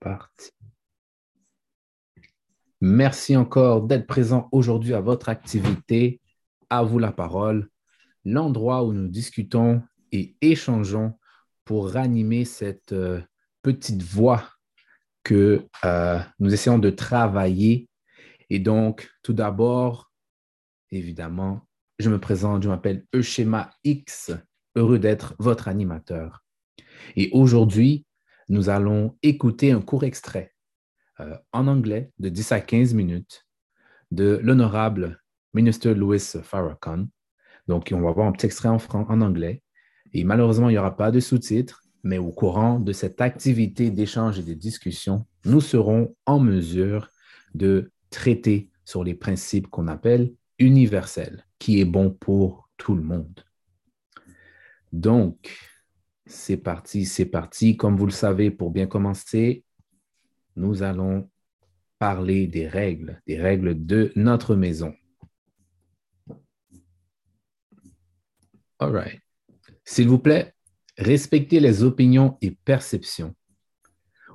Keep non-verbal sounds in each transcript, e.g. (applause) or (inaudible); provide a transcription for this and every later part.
parti. Merci encore d'être présent aujourd'hui à votre activité. À vous la parole, l'endroit où nous discutons et échangeons pour ranimer cette euh, petite voix que euh, nous essayons de travailler. Et donc, tout d'abord, évidemment, je me présente, je m'appelle Euschema X, heureux d'être votre animateur. Et aujourd'hui, nous allons écouter un court extrait euh, en anglais de 10 à 15 minutes de l'honorable ministre Louis Farrakhan. Donc, on va voir un petit extrait en, en anglais. Et malheureusement, il n'y aura pas de sous-titres, mais au courant de cette activité d'échange et de discussion, nous serons en mesure de traiter sur les principes qu'on appelle universels, qui est bon pour tout le monde. Donc, c'est parti, c'est parti. Comme vous le savez, pour bien commencer, nous allons parler des règles, des règles de notre maison. All right. S'il vous plaît, respectez les opinions et perceptions.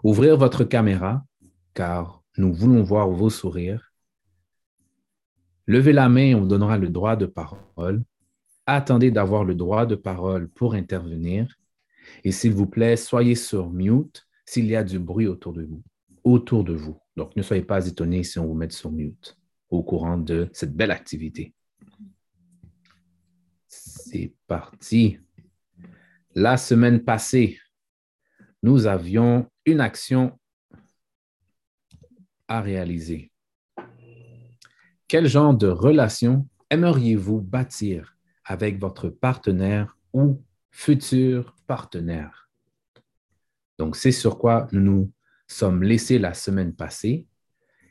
Ouvrir votre caméra, car nous voulons voir vos sourires. Levez la main, on vous donnera le droit de parole. Attendez d'avoir le droit de parole pour intervenir. Et s'il vous plaît, soyez sur mute s'il y a du bruit autour de vous. Autour de vous. Donc, ne soyez pas étonnés si on vous met sur mute au courant de cette belle activité. C'est parti. La semaine passée, nous avions une action à réaliser. Quel genre de relation aimeriez-vous bâtir avec votre partenaire ou futur partenaire? Donc, c'est sur quoi nous nous sommes laissés la semaine passée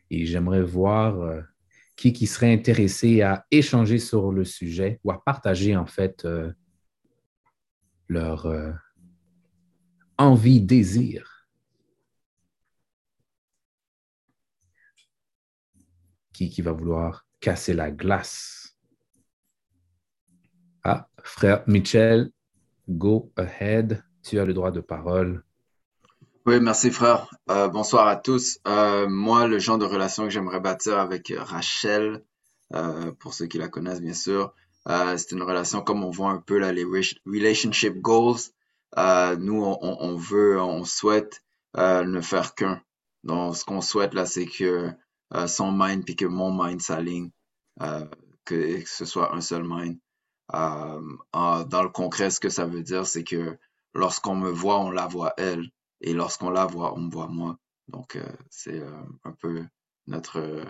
et j'aimerais voir euh, qui, qui serait intéressé à échanger sur le sujet ou à partager en fait euh, leur euh, envie, désir. Qui, qui va vouloir casser la glace? Ah, frère Michel, go ahead. Tu as le droit de parole. Oui, merci frère. Euh, bonsoir à tous. Euh, moi, le genre de relation que j'aimerais bâtir avec Rachel, pour ceux qui la connaissent bien sûr, euh, c'est une relation comme on voit un peu là, les relationship goals. Euh, nous, on, veut, on souhaite euh, ne faire qu'un. Donc, ce qu'on souhaite là, c'est que euh, son mind puis que mon mind s'aligne, euh, que, ce soit un seul mind. Euh, dans le concret, ce que ça veut dire, c'est que lorsqu'on me voit, on la voit elle, et lorsqu'on la voit, on me voit moi. Donc, c'est un peu notre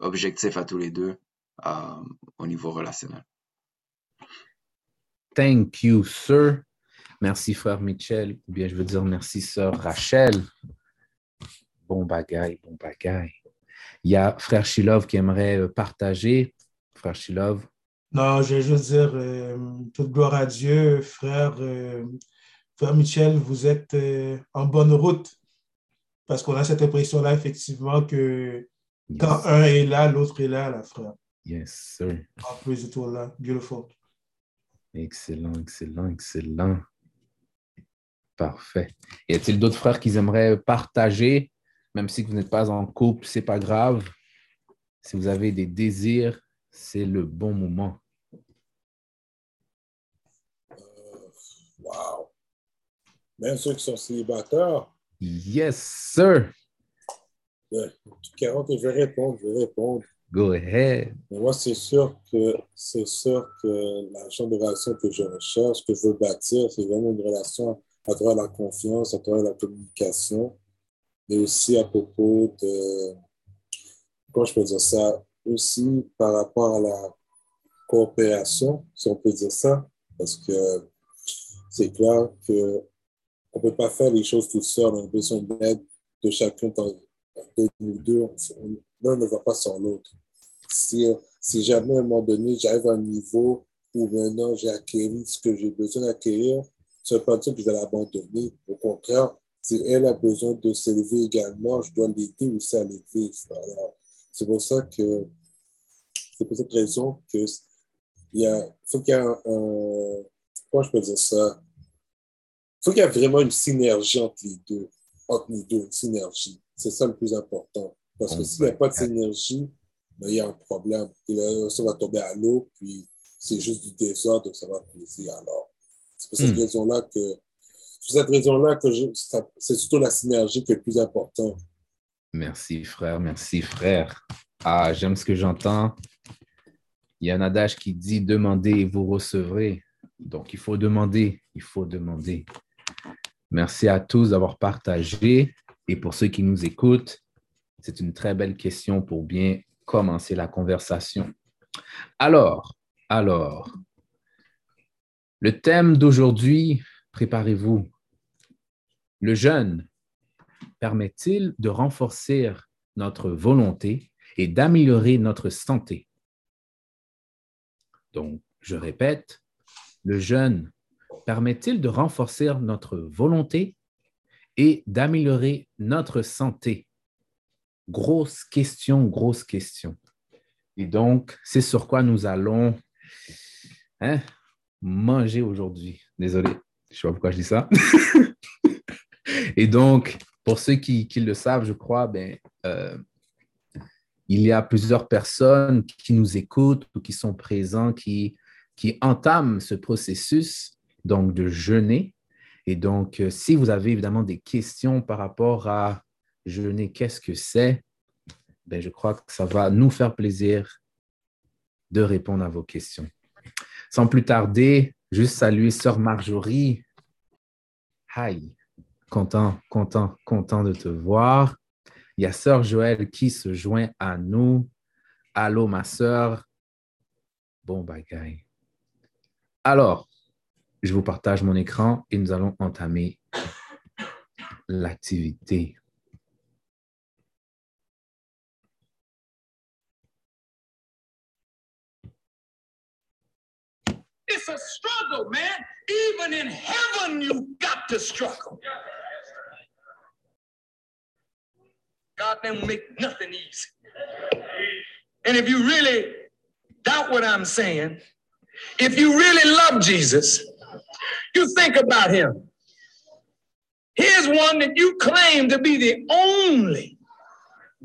objectif à tous les deux au niveau relationnel. Thank you, sir. Merci, frère Michel. Ou bien, je veux dire merci, sœur Rachel. Bon bagaille, bon bagaille. Il y a frère Shilov qui aimerait euh, partager. Frère Shilov. Non, je veux dire, euh, toute gloire à Dieu, frère. Euh, frère Michel, vous êtes euh, en bonne route parce qu'on a cette impression-là, effectivement, que yes. quand un est là, l'autre est là, là, frère. Yes, sir. En plus, tout là. Beautiful. Excellent, excellent, excellent. Parfait. Y a-t-il d'autres frères qui aimeraient partager, même si vous n'êtes pas en couple, c'est pas grave. Si vous avez des désirs, c'est le bon moment. Euh, wow. Même ceux qui sont célibataires. Yes, sir. 40, je vais répondre, je vais répondre. Go ahead. Mais moi, c'est sûr que c'est sûr que la genre de relation que je recherche, que je veux bâtir, c'est vraiment une relation à travers la confiance, à travers la communication, mais aussi à propos de comment je peux dire ça, aussi par rapport à la coopération, si on peut dire ça, parce que c'est clair que on peut pas faire les choses tout seul, on a besoin d'aide de chacun de nous deux, l'un ne va pas sans l'autre si, si jamais à un moment donné, j'arrive à un niveau où maintenant j'ai acquis ce que j'ai besoin d'acquérir, ça ne veut pas dire que je vais l'abandonner. Au contraire, si elle a besoin de s'élever également, je dois l'aider aussi à l'élever. C'est pour ça que, c'est pour cette raison que il y a, faut qu'il y ait un, un, je peux dire ça? Il faut qu'il y ait vraiment une synergie entre les deux. entre nous deux, une synergie. C'est ça le plus important. Parce que On s'il n'y a pas de synergie, ben, il y a un problème. Et là, ça va tomber à l'eau, puis c'est juste du désordre, ça va briser alors. C'est pour cette Hmm. raison-là que, c'est pour cette raison-là que c'est surtout la synergie qui est le plus important. Merci, frère. Merci, frère. Ah, j'aime ce que j'entends. Il y a un adage qui dit demandez et vous recevrez. Donc, il faut demander. Il faut demander. Merci à tous d'avoir partagé. Et pour ceux qui nous écoutent, c'est une très belle question pour bien commencer la conversation. Alors, alors, le thème d'aujourd'hui, préparez-vous. Le jeûne permet-il de renforcer notre volonté et d'améliorer notre santé? Donc, je répète, le jeûne permet-il de renforcer notre volonté et d'améliorer notre santé? Grosse question, grosse question. Et donc, c'est sur quoi nous allons hein, manger aujourd'hui. Désolé, je ne sais pas pourquoi je dis ça. (laughs) Et donc, pour ceux qui, le savent, je crois, ben, euh, il y a plusieurs personnes qui nous écoutent ou qui sont présents, qui entament ce processus donc de jeûner. Et donc, euh, si vous avez évidemment des questions par rapport à jeûner, qu'est-ce que c'est, ben, je crois que ça va nous faire plaisir de répondre à vos questions. Sans plus tarder, juste saluer Sœur Marjorie. Hi, content, content, content de te voir. Il y a Sœur Joël qui se joint à nous. Allô, ma sœur. Bon bagaille. Alors, je vous partage mon écran et nous allons entamer l'activité. It's a struggle, man. Even in heaven, you got to struggle. God never make nothing easy. And if you really doubt what I'm saying, if you really love Jesus, you think about him. Here's one that you claim to be the only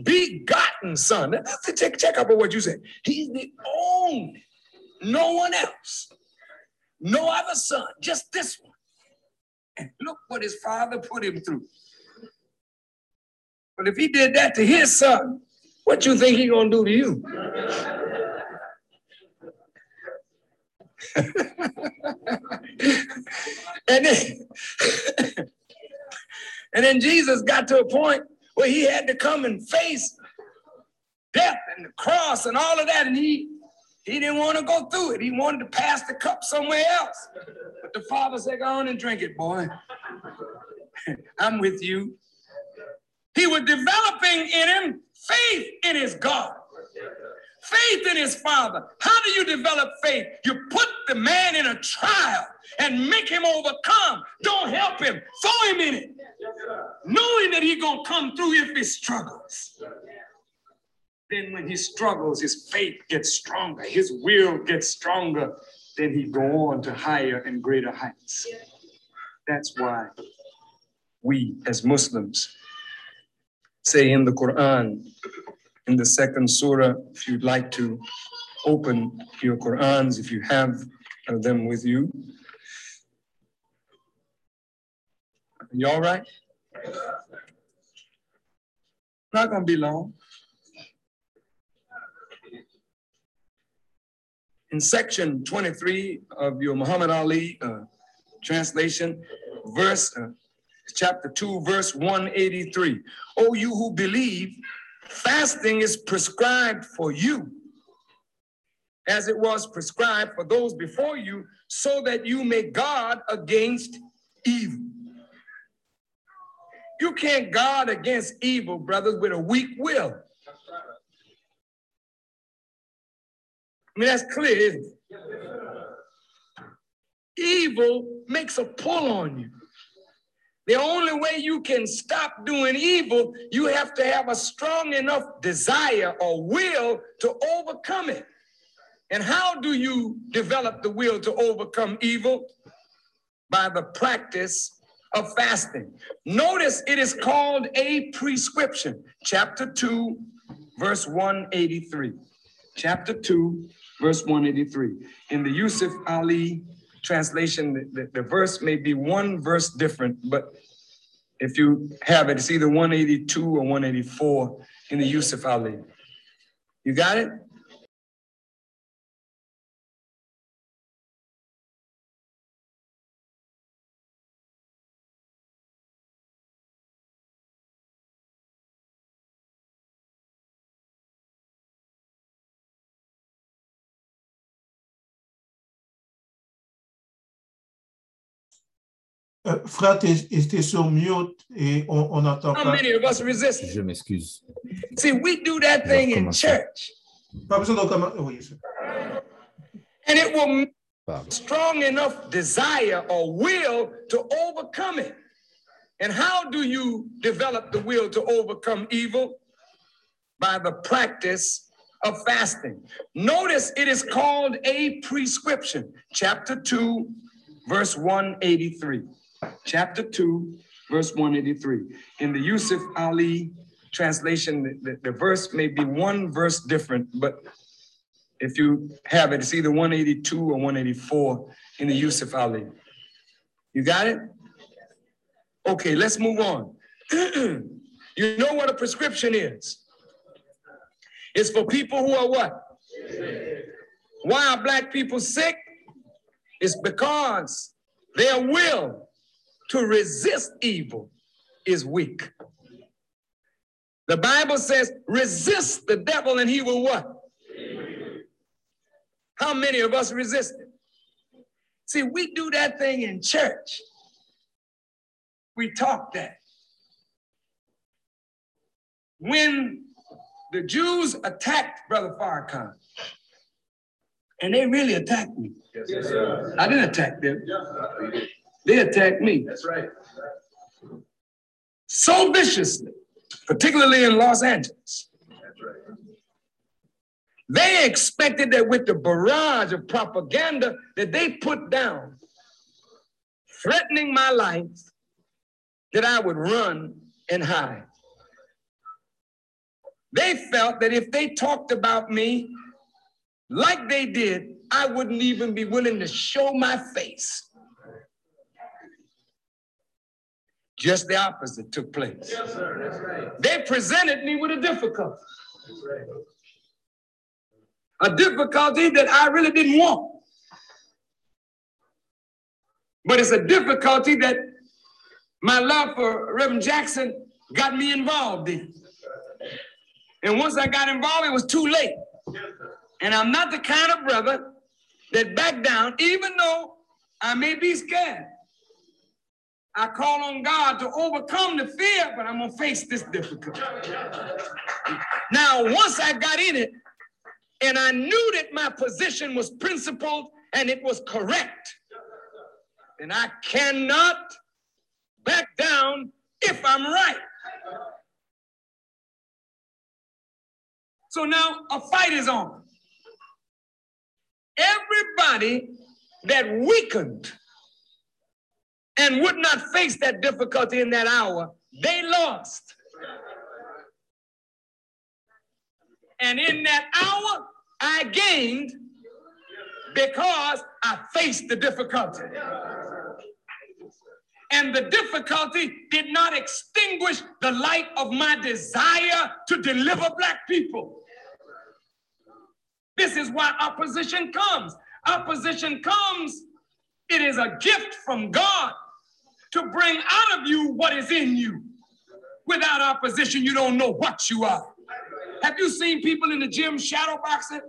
begotten son. Check, check out what you said. He's the only, no one else, no other son, just this one. And look what his father put him through. But if he did that to his son, what you think he gonna do to you? And then, and then Jesus got to a point where he had to come and face death and the cross and all of that, and he he didn't want to go through it. He wanted to pass the cup somewhere else. But the father said, Go on and drink it, boy. (laughs) I'm with you. He was developing in him faith in his God, faith in his father. How do you develop faith? You put the man in a trial and make him overcome. Don't help him, throw him in it, knowing that he's gonna come through if he struggles. Then when he struggles, his faith gets stronger, his will gets stronger. Then he go on to higher and greater heights. That's why we as Muslims say in the Quran, in the second surah, if you'd like to open your Qurans, if you have uh, them with you. You all right? Not gonna be long. In section 23 of your Muhammad Ali uh, translation, verse uh, chapter 2, verse 183. Oh, you who believe, fasting is prescribed for you, as it was prescribed for those before you, so that you may guard against evil. You can't guard against evil, brothers, with a weak will. I mean, that's clear? Evil makes a pull on you. The only way you can stop doing evil, you have to have a strong enough desire or will to overcome it. And how do you develop the will to overcome evil? By the practice of fasting. Notice it is called a prescription. Chapter 2, verse 183. Chapter 2, verse 183. In the Yusuf Ali translation, the, the, verse may be one verse different, but if you have it, it's either 182 or 184 in the Yusuf Ali. You got it? Euh, frère, t'es sur mute et on n'entend How pas. many of us resist? Je m'excuse. See, we do that thing in church, Pas besoin de commencer. Oui, c'est- and it will Pardon. strong enough desire or will to overcome it. And how do you develop the will to overcome evil? By the practice of fasting. Notice it is called a prescription. Chapter 2, verse 183. Chapter 2, verse 183. In the Yusuf Ali translation, the, the- verse may be one verse different, but if you have it, it's either 182 or 184 in the Yusuf Ali. You got it? Okay, let's move on. (clears throat) you know what a prescription is? It's for people who are what? Why are black people sick? It's because their will to resist evil is weak. The Bible says, resist the devil and he will what? How many of us resist it? See, we do that thing in church. We talk that. When the Jews attacked Brother Farrakhan, and they really attacked me. I didn't attack them. They attacked me. That's right. So viciously, particularly in Los Angeles. They expected that with the barrage of propaganda that they put down, threatening my life, that I would run and hide. They felt that if they talked about me like they did, I wouldn't even be willing to show my face. Just the opposite took place. They presented me with a difficulty. A difficulty that I really didn't want. But it's a difficulty that my love for Reverend Jackson got me involved in. And once I got involved, it was too late. And I'm not the kind of brother that back down, even though I may be scared. I call on God to overcome the fear, but I'm gonna face this difficulty. Now, once I got in it, and I knew that my position was principled and it was correct, then I cannot back down if I'm right. So now a fight is on. Everybody that weakened and would not face that difficulty in that hour, they lost. And in that hour, I gained because I faced the difficulty. And the difficulty did not extinguish the light of my desire to deliver black people. This is why opposition comes. Opposition comes, it is a gift from God to bring out of you what is in you. Without opposition, you don't know what you are. Have you seen people in the gym shadow boxing?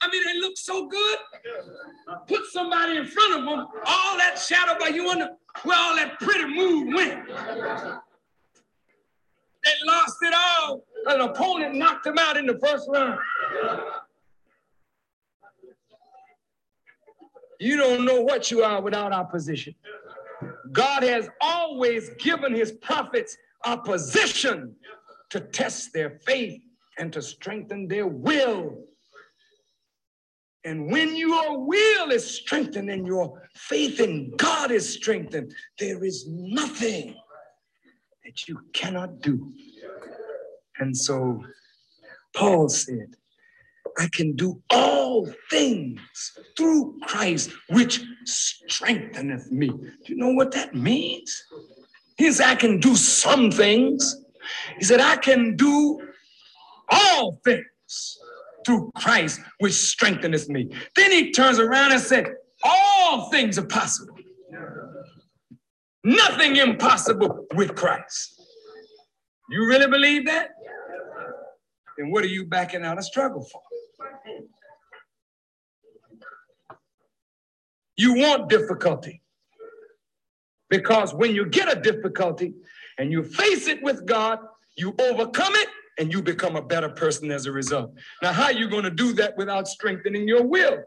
I mean, they look so good. Put somebody in front of them, all that shadow you wonder where all that pretty mood went. They lost it all. An opponent knocked them out in the first round. You don't know what you are without opposition. God has always given his prophets opposition to test their faith and to strengthen their will. And when your will is strengthened and your faith in God is strengthened, there is nothing that you cannot do. And so Paul said, I can do all things through Christ, which strengtheneth me. Do you know what that means? He said, I can do some things. He said, I can do all things through Christ, which strengtheneth me. Then he turns around and said, All things are possible. Nothing impossible with Christ. You really believe that? Then what are you backing out of struggle for? You want difficulty. Because when you get a difficulty and you face it with God, you overcome it and you become a better person as a result. Now, how are you going to do that without strengthening your will?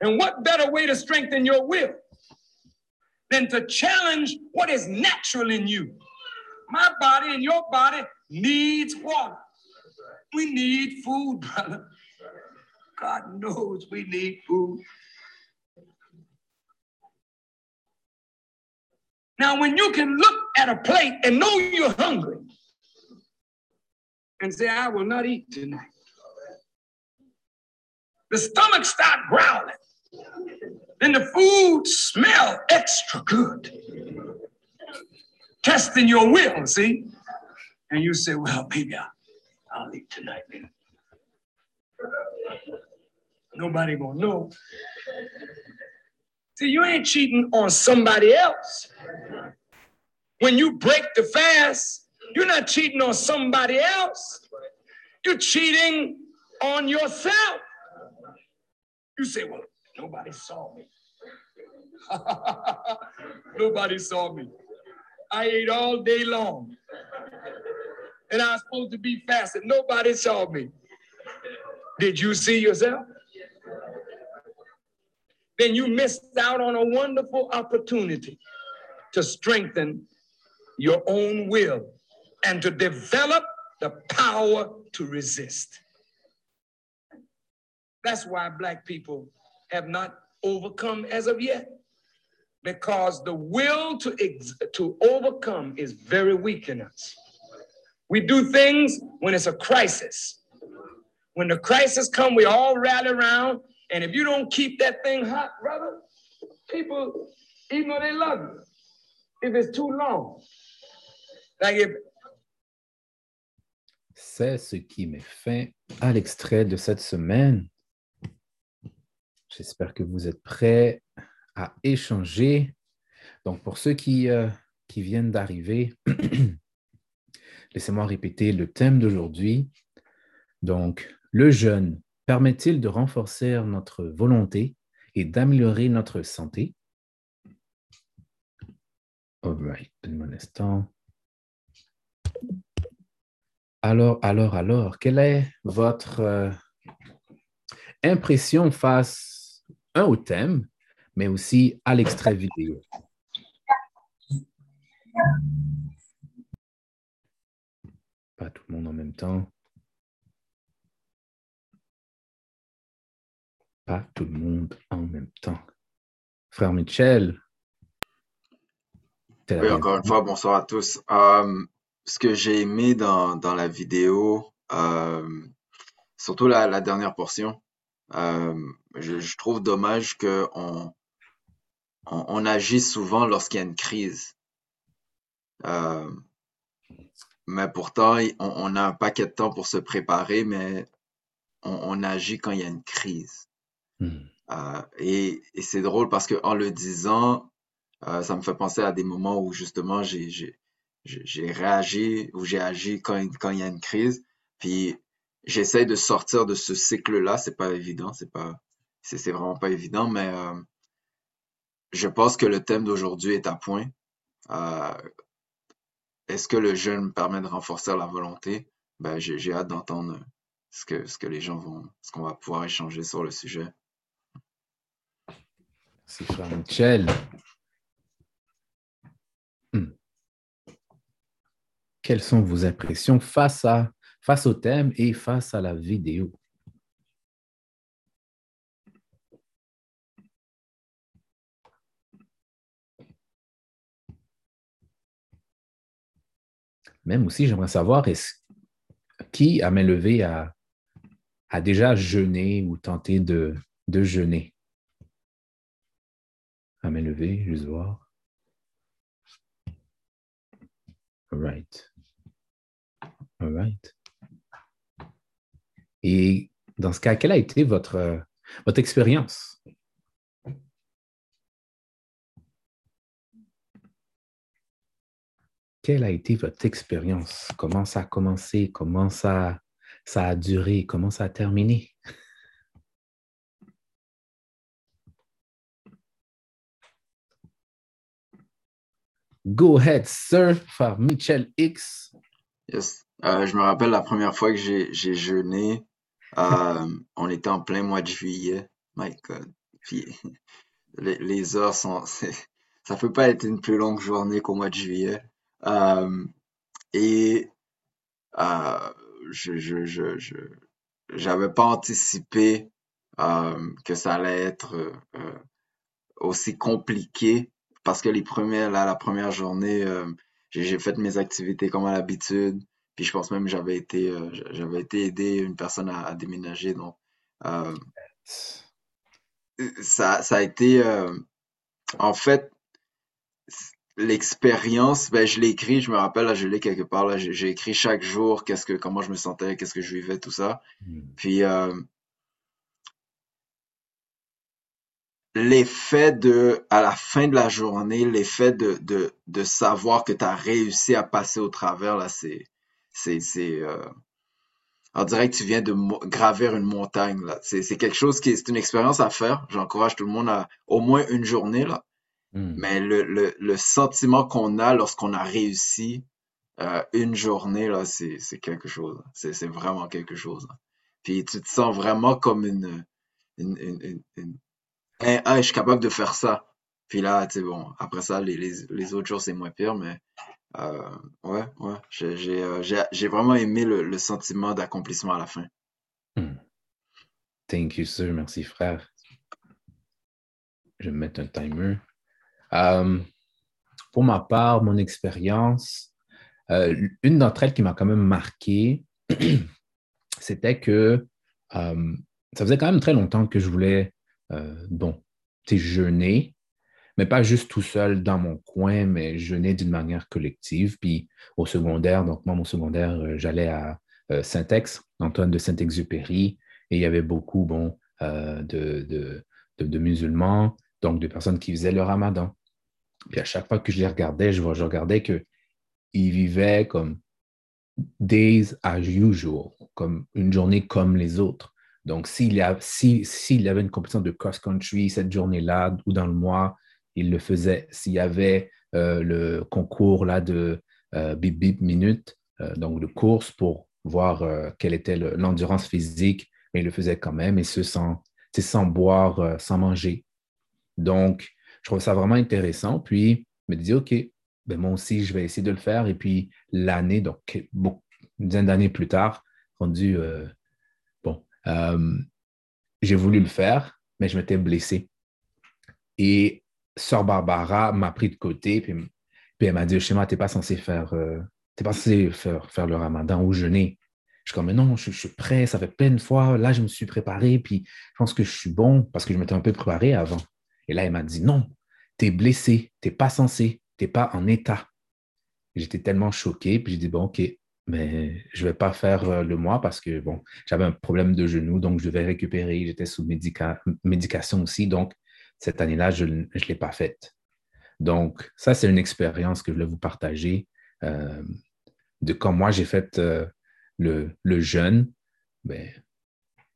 And what better way to strengthen your will than to challenge what is natural in you? My body and your body needs water. We need food, brother. God knows we need food. Now, when you can look at a plate and know you're hungry and say, I will not eat tonight, the stomach start growling. Then the food smell extra good. Testing your will, see? And you say, well, maybe I'll, eat tonight then. Nobody gonna know. See, you ain't cheating on somebody else. When you break the fast, you're not cheating on somebody else. You're cheating on yourself. You say, well, nobody saw me. (laughs) nobody saw me. I ate all day long. And I was supposed to be fasted. Nobody saw me. Did you see yourself? Then you missed out on a wonderful opportunity to strengthen your own will and to develop the power to resist. That's why black people have not overcome as of yet because the will to, ex- to overcome is very weak in us. We do things when it's a crisis. When the crisis come, we all rally around. And if you don't keep that thing hot, brother, people, even though they love you, if it's too long, like if C'est ce qui met fin à l'extrait de cette semaine. J'espère que vous êtes prêts à échanger. Donc, pour ceux qui, euh, qui viennent d'arriver, (clears throat) laissez-moi répéter le thème d'aujourd'hui. Donc, le jeûne permet-il de renforcer notre volonté et d'améliorer notre santé? All right, donne-moi un instant. Alors, alors, alors, quelle est votre euh, impression face, un, au thème, mais aussi à l'extrait vidéo? Pas tout le monde en même temps. Pas tout le monde en même temps. Frère Michel. t'es Oui, encore une fois, bonsoir à tous. Euh, ce que j'ai aimé dans, dans la vidéo, euh, surtout la, la dernière portion, euh, je, je trouve dommage que on, on, agit souvent lorsqu'il y a une crise. Mais pourtant, on, on a un paquet de temps pour se préparer, mais on, on agit quand il y a une crise. Euh, et c'est drôle parce que en le disant, euh, ça me fait penser à des moments où justement j'ai réagi ou j'ai agi quand il- y a une crise. Puis j'essaie de sortir de ce cycle-là. C'est pas évident, c'est pas c'est vraiment pas évident, mais euh, je pense que le thème d'aujourd'hui est à point. Est-ce que le jeûne me permet de renforcer la volonté? Ben j'ai j'ai hâte d'entendre ce que ce que les gens vont ce qu'on va pouvoir échanger sur le sujet. C'est Michel. Hmm. Quelles sont vos impressions face, au thème et face à la vidéo? Même aussi, j'aimerais savoir qui à a, déjà jeûné ou tenté de, de jeûner? À levée, juste voir. All right. All right. Et dans ce cas, quelle a été votre, votre expérience? Quelle a été votre expérience? Comment ça a commencé? Comment ça, ça a duré? Comment ça a terminé? Go ahead, sir, par Michel X. Yes. Euh, je me rappelle la première fois que j'ai jeûné, euh, on était en plein mois de juillet. My God. Puis les, les heures sont, ça peut pas être une plus longue journée qu'au mois de juillet. Euh, et je, je, je, je, j'avais pas anticipé que ça allait être aussi compliqué parce que les premières, là, la première journée, euh, j'ai j'ai fait mes activités comme à l'habitude. Puis je pense même que j'avais été, euh, j'avais été aidé une personne à, à déménager. Donc, euh, ça, ça a été, euh, en fait, l'expérience, ben, je l'ai écrit, je me rappelle, là, je l'ai quelque part, là, j'ai j'ai écrit chaque jour, qu'est-ce que, comment je me sentais, qu'est-ce que je vivais, tout ça. Hmm. Puis, euh, l'effet de, à la fin de la journée, l'effet de, de, de savoir que tu as réussi à passer au travers, là, c'est, c'est, c'est, euh, on dirait que tu viens de gravir une montagne, là. C'est, c'est quelque chose qui est, c'est une expérience à faire. J'encourage tout le monde à au moins une journée, là. Hmm. Mais le, le, le sentiment qu'on a lorsqu'on a réussi euh, une journée, là, c'est, c'est quelque chose. C'est, c'est vraiment quelque chose. là. Puis tu te sens vraiment comme une, une, une, une, Hein, ah, je suis capable de faire ça. Puis là, tu sais, bon, après ça, les, les, les autres jours, c'est moins pire, mais euh, ouais, ouais, j'ai, j'ai, euh, j'ai, vraiment aimé le, le sentiment d'accomplissement à la fin. Hmm. Thank you, sir. Merci, frère. Je vais mettre un timer. Euh, pour ma part, mon expérience, euh, une d'entre elles qui m'a quand même marqué, (clears throat) c'était que ça faisait quand même très longtemps que je voulais, euh, bon, tu jeûner, mais pas juste tout seul dans mon coin, mais jeûner d'une manière collective. Puis au secondaire, donc moi, mon secondaire, euh, j'allais à euh, Saint-Ex, Antoine de Saint-Exupéry, et il y avait beaucoup, de, musulmans, donc de personnes qui faisaient le ramadan. Puis à chaque fois que je les regardais, je, je regardais qu'ils vivaient comme days as usual, comme une journée comme les autres. Donc, s'il a- si, s'il avait une compétition de cross-country cette journée-là ou dans le mois, il le faisait. S'il y avait euh, le concours là, de euh, bip bip minute, euh, donc de course pour voir quelle était le- l'endurance physique, mais il le faisait quand même, et ce sans, boire, sans manger. Donc, je trouve ça vraiment intéressant. Puis, je me dis, OK, ben moi aussi, je vais essayer de le faire. Et puis, l'année, donc, une dizaine d'années plus tard, rendu, euh, j'ai voulu le faire, mais je m'étais blessé. Et Sœur Barbara m'a pris de côté, puis, elle m'a dit, Schéma, tu n'es pas censé faire, euh, t'es pas censé faire, faire le ramadan ou jeûner. Je suis comme, mais non, je, je suis prêt, ça fait plein de fois. Là, je me suis préparé, puis je pense que je suis bon parce que je m'étais un peu préparé avant. Et là, elle m'a dit, non, tu es blessé, tu n'es pas censé, tu n'es pas en état. J'étais tellement choqué, puis j'ai dit, bon, OK, mais je ne vais pas faire euh, le mois parce que, bon, j'avais un problème de genou, donc je devais récupérer. J'étais sous médica- médication aussi, donc cette année-là, je ne l'ai pas faite. Donc, ça, c'est une expérience que je voulais vous partager euh, de quand moi j'ai fait euh, le, le jeûne. Ben,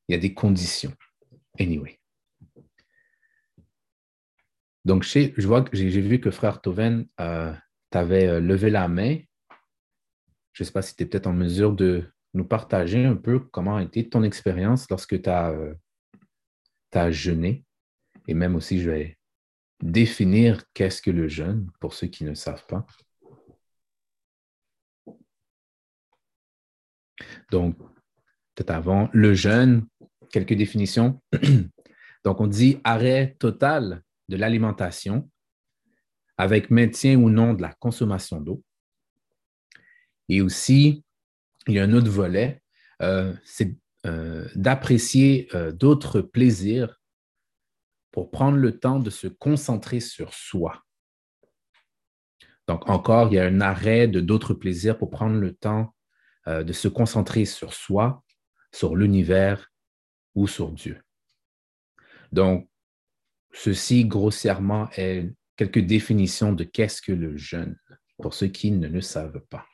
il y a des conditions. Anyway. Donc, je, sais- je vois que j'ai vu que frère Toven, euh, t'avais levé la main. Je ne sais pas si tu es peut-être en mesure de nous partager un peu comment a été ton expérience lorsque tu as, jeûné. Et même aussi, je vais définir qu'est-ce que le jeûne pour ceux qui ne savent pas. Donc, peut-être avant, le jeûne, quelques définitions. (clears throat) Donc, on dit arrêt total de l'alimentation avec maintien ou non de la consommation d'eau. Et aussi, il y a un autre volet, euh, c'est euh, d'apprécier euh, d'autres plaisirs pour prendre le temps de se concentrer sur soi. Donc, encore, il y a un arrêt de d'autres plaisirs pour prendre le temps de se concentrer sur soi, sur l'univers ou sur Dieu. Donc, ceci, grossièrement, est quelques définitions de qu'est-ce que le jeûne, pour ceux qui ne le savent pas.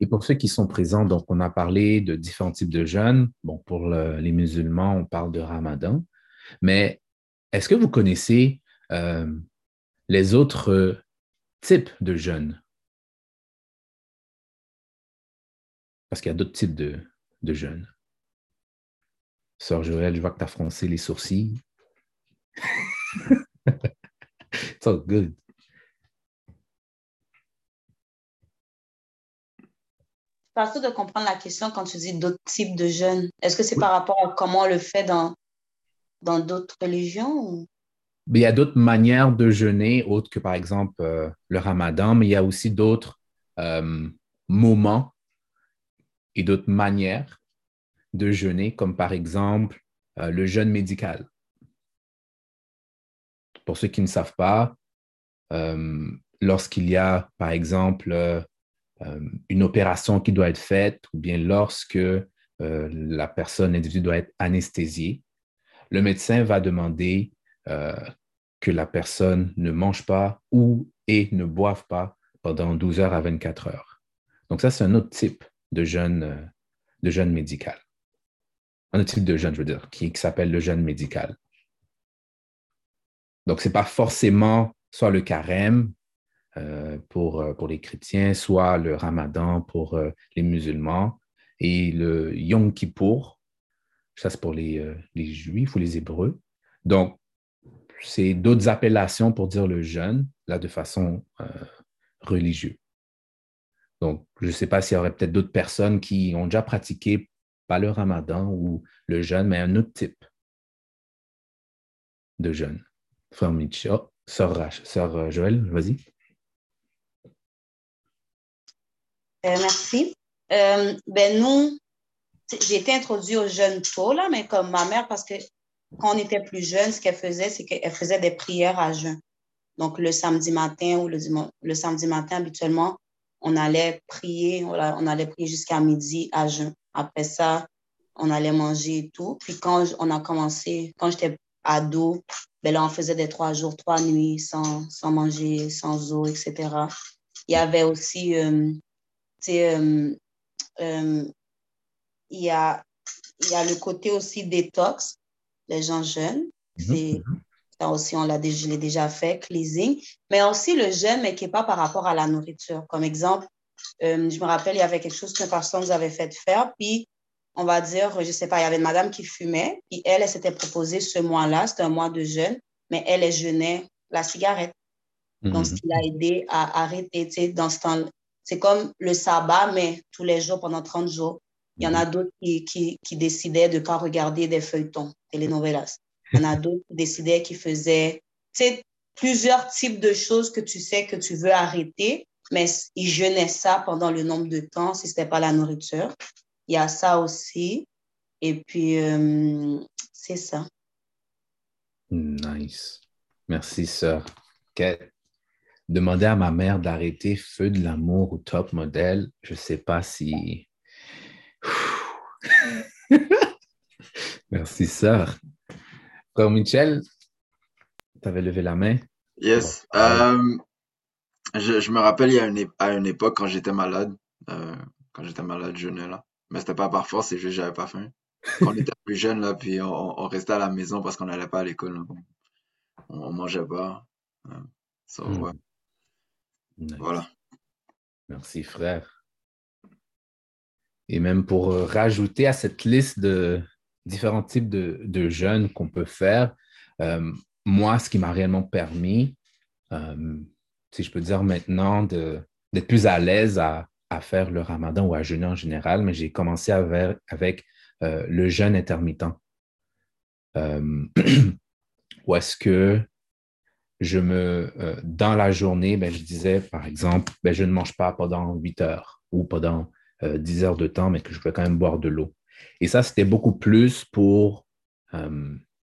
Et pour ceux qui sont présents, donc on a parlé de différents types de jeûnes. Bon, pour les musulmans, on parle de ramadan. Mais est-ce que vous connaissez euh, les autres types de jeûnes? Parce qu'il y a d'autres types de, de jeûnes. Sœur Joël, je vois que tu as froncé les sourcils. (laughs) It's all good. Pas de comprendre la question quand tu dis d'autres types de jeûnes. Est-ce que c'est par rapport à comment on le fait dans dans d'autres religions? il y a d'autres manières de jeûner, autres que par exemple euh, le ramadan, mais il y a aussi d'autres euh, moments et d'autres manières de jeûner, comme par exemple euh, le jeûne médical. Pour ceux qui ne savent pas, lorsqu'il y a, par exemple, une opération qui doit être faite, ou bien lorsque la personne, l'individu doit être anesthésiée, le médecin va demander que la personne ne mange pas ou et ne boive pas pendant 12 heures à 24 heures. Donc ça, c'est un autre type de jeûne, de médical un autre type de jeûne, je veux dire, qui, s'appelle le jeûne médical. Donc, ce n'est pas forcément soit le carême euh, pour, euh, pour les chrétiens, soit le ramadan pour euh, les musulmans, et le Yom Kippour, ça c'est pour les, les juifs ou les hébreux. Donc, c'est d'autres appellations pour dire le jeûne, là, de façon religieuse. Donc, je ne sais pas s'il y aurait peut-être d'autres personnes qui ont déjà pratiqué pas le ramadan ou le jeûne, mais un autre type de jeûne. Frère Mitcha, sœur, sœur euh, Joël, vas-y. Euh, merci. Euh, ben nous, j'ai été introduite au jeûne tôt, là, mais comme ma mère, parce que quand on était plus jeune, ce qu'elle faisait, c'est qu'elle faisait des prières à jeûne. Donc, le samedi matin ou le, le samedi matin, habituellement, on allait prier, on allait prier jusqu'à midi à jeun. Après ça, on allait manger et tout. Puis quand on a commencé, quand j'étais ado, ben là, on faisait des trois jours, trois nuits sans, sans manger, sans eau, etc. Il y avait aussi, euh, euh, euh, il, y a, il y a le côté aussi détox, les gens jeunes. Mhm. Ça aussi, on l'a déjà, déjà fait, cleansing. Mais aussi le jeûne, mais qui n'est pas par rapport à la nourriture. Comme exemple, je me rappelle, il y avait quelque chose que personne nous avait fait faire, puis on va dire, je ne sais pas, il y avait une madame qui fumait, puis elle, elle s'était proposée ce mois-là, c'était un mois de jeûne, mais elle, elle jeûnait la cigarette. Donc, ce mhm. qui l'a aidé à arrêter, tu sais, dans ce temps C'est comme le sabbat, mais tous les jours, pendant 30 jours. Il y en a mhm. d'autres qui, qui, qui, décidaient de ne pas regarder des feuilletons, telenovelas. Il y en a (laughs) d'autres qui décidaient, qui faisaient, plusieurs types de choses que tu sais que tu veux arrêter, mais ils jeûnaient ça pendant le nombre de temps si ce n'était pas la nourriture. Il y a ça aussi. Et puis, euh, c'est ça. Nice. Merci, sœur. Demander à ma mère d'arrêter Feu de l'amour ou Top Model, je ne sais pas si. (laughs) Merci, sœur. Frère Michel, tu avais levé la main? Yes. Euh, je, me rappelle, il y a une, à une époque, quand j'étais malade, euh, quand j'étais malade, jeune, là, mais c'était pas par force, c'est juste que j'avais pas faim. Quand on était (laughs) plus jeune, là, puis on, on restait à la maison parce qu'on n'allait pas à l'école. On, on mangeait pas. Ça, hmm. ouais. Voilà. Merci, frère. Et même pour euh, rajouter à cette liste de différents types de, de jeûnes qu'on peut faire, euh, moi, ce qui m'a réellement permis, euh, si je peux dire maintenant, d'être plus à l'aise à, faire le ramadan ou à jeûner en général, mais j'ai commencé avec, le jeûne intermittent. (clears throat) Où est-ce que je me, euh, dans la journée, ben, je disais, par exemple, ben, je ne mange pas pendant 8 heures ou pendant 10 heures de temps, mais que je peux quand même boire de l'eau. Et ça, c'était beaucoup plus pour,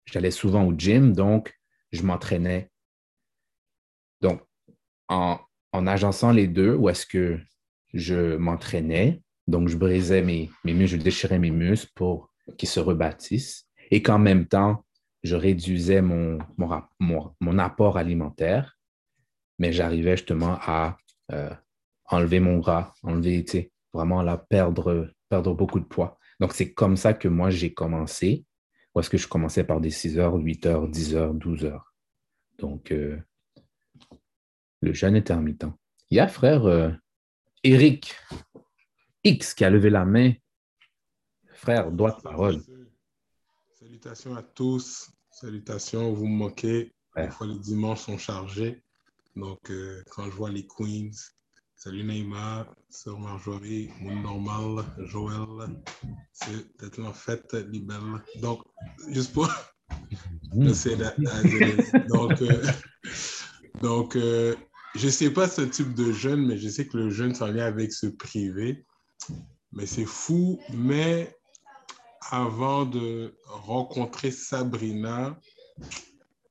j'allais souvent au gym, donc je m'entraînais. Donc, en, en agençant les deux, où est-ce que je m'entraînais, donc je brisais mes, mes muscles, je déchirais mes muscles pour qu'ils se rebâtissent, et qu'en même temps, je réduisais mon, mon, apport alimentaire, mais j'arrivais justement à euh, enlever mon gras, enlever, vraiment là, perdre, perdre beaucoup de poids. Donc, c'est comme ça que moi, j'ai commencé. Ou est-ce que je commençais par des 6 heures, 8 heures, 10 heures, 12 heures? Donc, euh, le jeûne intermittent. Il y a frère euh, Eric X qui a levé la main. Frère, droit de parole. Salutations à tous. Salutations, vous me manquez. Des fois, les dimanches sont chargés. Donc, euh, quand je vois les Queens, salut Neymar, Sœur Marjorie, Moon Normal, Joël, c'est peut-être en fête, Libelle. Donc, juste pour. Mm. Donc, euh, (laughs) donc euh, je ne sais pas ce type de jeûne, mais je sais que le jeûne s'en vient avec ce privé. Mais c'est fou. Mais avant de rencontrer Sabrina,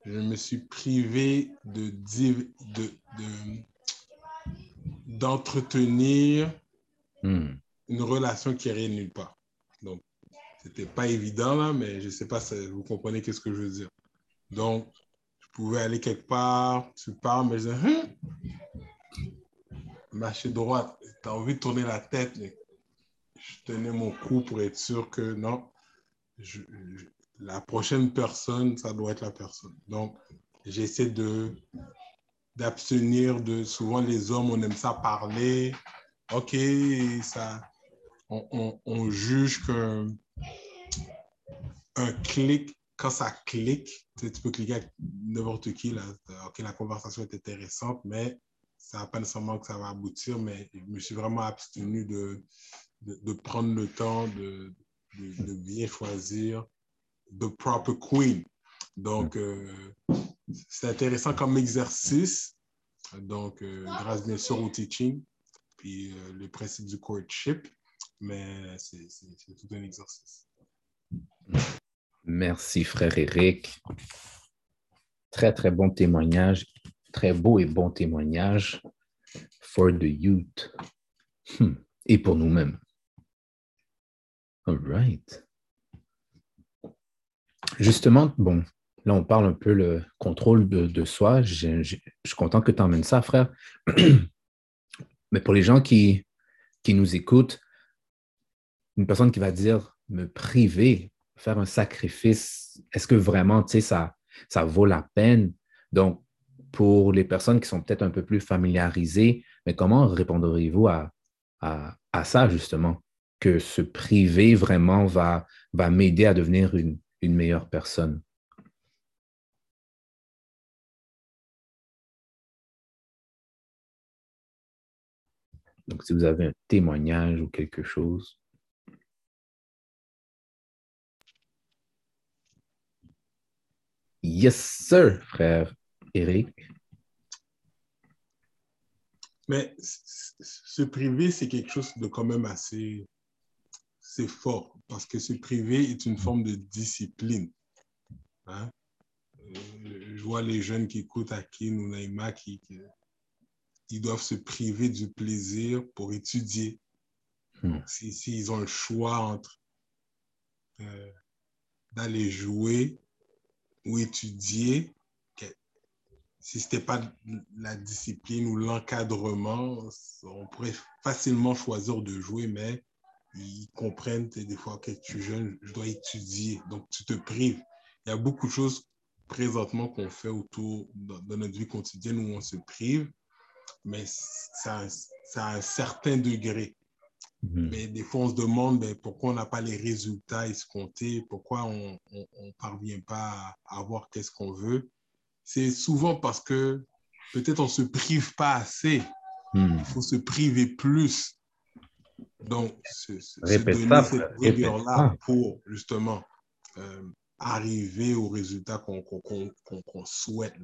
je me suis privé de, d'entretenir hmm. une relation qui irait nulle part. Donc, c'était pas évident là, mais je sais pas si vous comprenez qu'est-ce que je veux dire. Donc, je pouvais aller quelque part, tu parles, mais je disais, hein? marcher droite, tu as envie de tourner la tête, mais je tenais mon coup pour être sûr que non, la prochaine personne, ça doit être la personne. Donc, j'essaie de d'abstenir de souvent les hommes, on aime ça parler. OK, ça, on, on, juge qu'un un clic, quand ça clique, tu, peux cliquer avec n'importe qui, là, OK, la conversation est intéressante, mais ça n'a pas nécessairement que ça va aboutir, mais je me suis vraiment abstenu de, de, prendre le temps de, bien choisir the proper queen. Donc, euh, c'est intéressant comme exercice. Donc, euh, grâce bien sûr au teaching, puis euh, le principe du courtship, mais c'est tout un exercice. Merci, frère Eric. Très, très bon témoignage. Très beau et bon témoignage for the youth. Hmm. Et pour nous-mêmes. All right. Justement, bon, là, on parle un peu le contrôle de, soi. Je, suis content que tu emmènes ça, frère. (clears throat) Mais pour les gens qui, qui nous écoutent, une personne qui va dire me priver, faire un sacrifice, est-ce que vraiment, tu sais, ça, ça vaut la peine? Donc, pour les personnes qui sont peut-être un peu plus familiarisées, mais comment répondriez-vous à, à ça, justement? Que se priver vraiment va, va m'aider à devenir une, une meilleure personne. Donc, si vous avez un témoignage ou quelque chose. Yes, sir, frère Eric. Mais se priver, c'est quelque chose de quand même assez c'est fort parce que se priver est une forme de discipline. Hein? Euh, je vois les jeunes qui écoutent Akin ou Naïma qui, qui, doivent se priver du plaisir pour étudier. Hmm. S'ils si, ont le choix entre euh, d'aller jouer ou étudier, si ce n'était pas la discipline ou l'encadrement, on pourrait facilement choisir de jouer, mais ils comprennent des fois que tu es jeune, je dois étudier, donc tu te prives. Il y a beaucoup de choses présentement qu'on fait autour de, notre vie quotidienne où on se prive, mais ça, a un certain degré. Mhm. Mais des fois, on se demande ben, pourquoi on n'a pas les résultats escomptés, pourquoi on ne parvient pas à avoir qu'est-ce qu'on veut? C'est souvent parce que peut-être on ne se prive pas assez. Mhm. Il faut se priver plus. Donc, se, donner cette rigueur-là pour justement euh, arriver au résultat qu'on souhaite.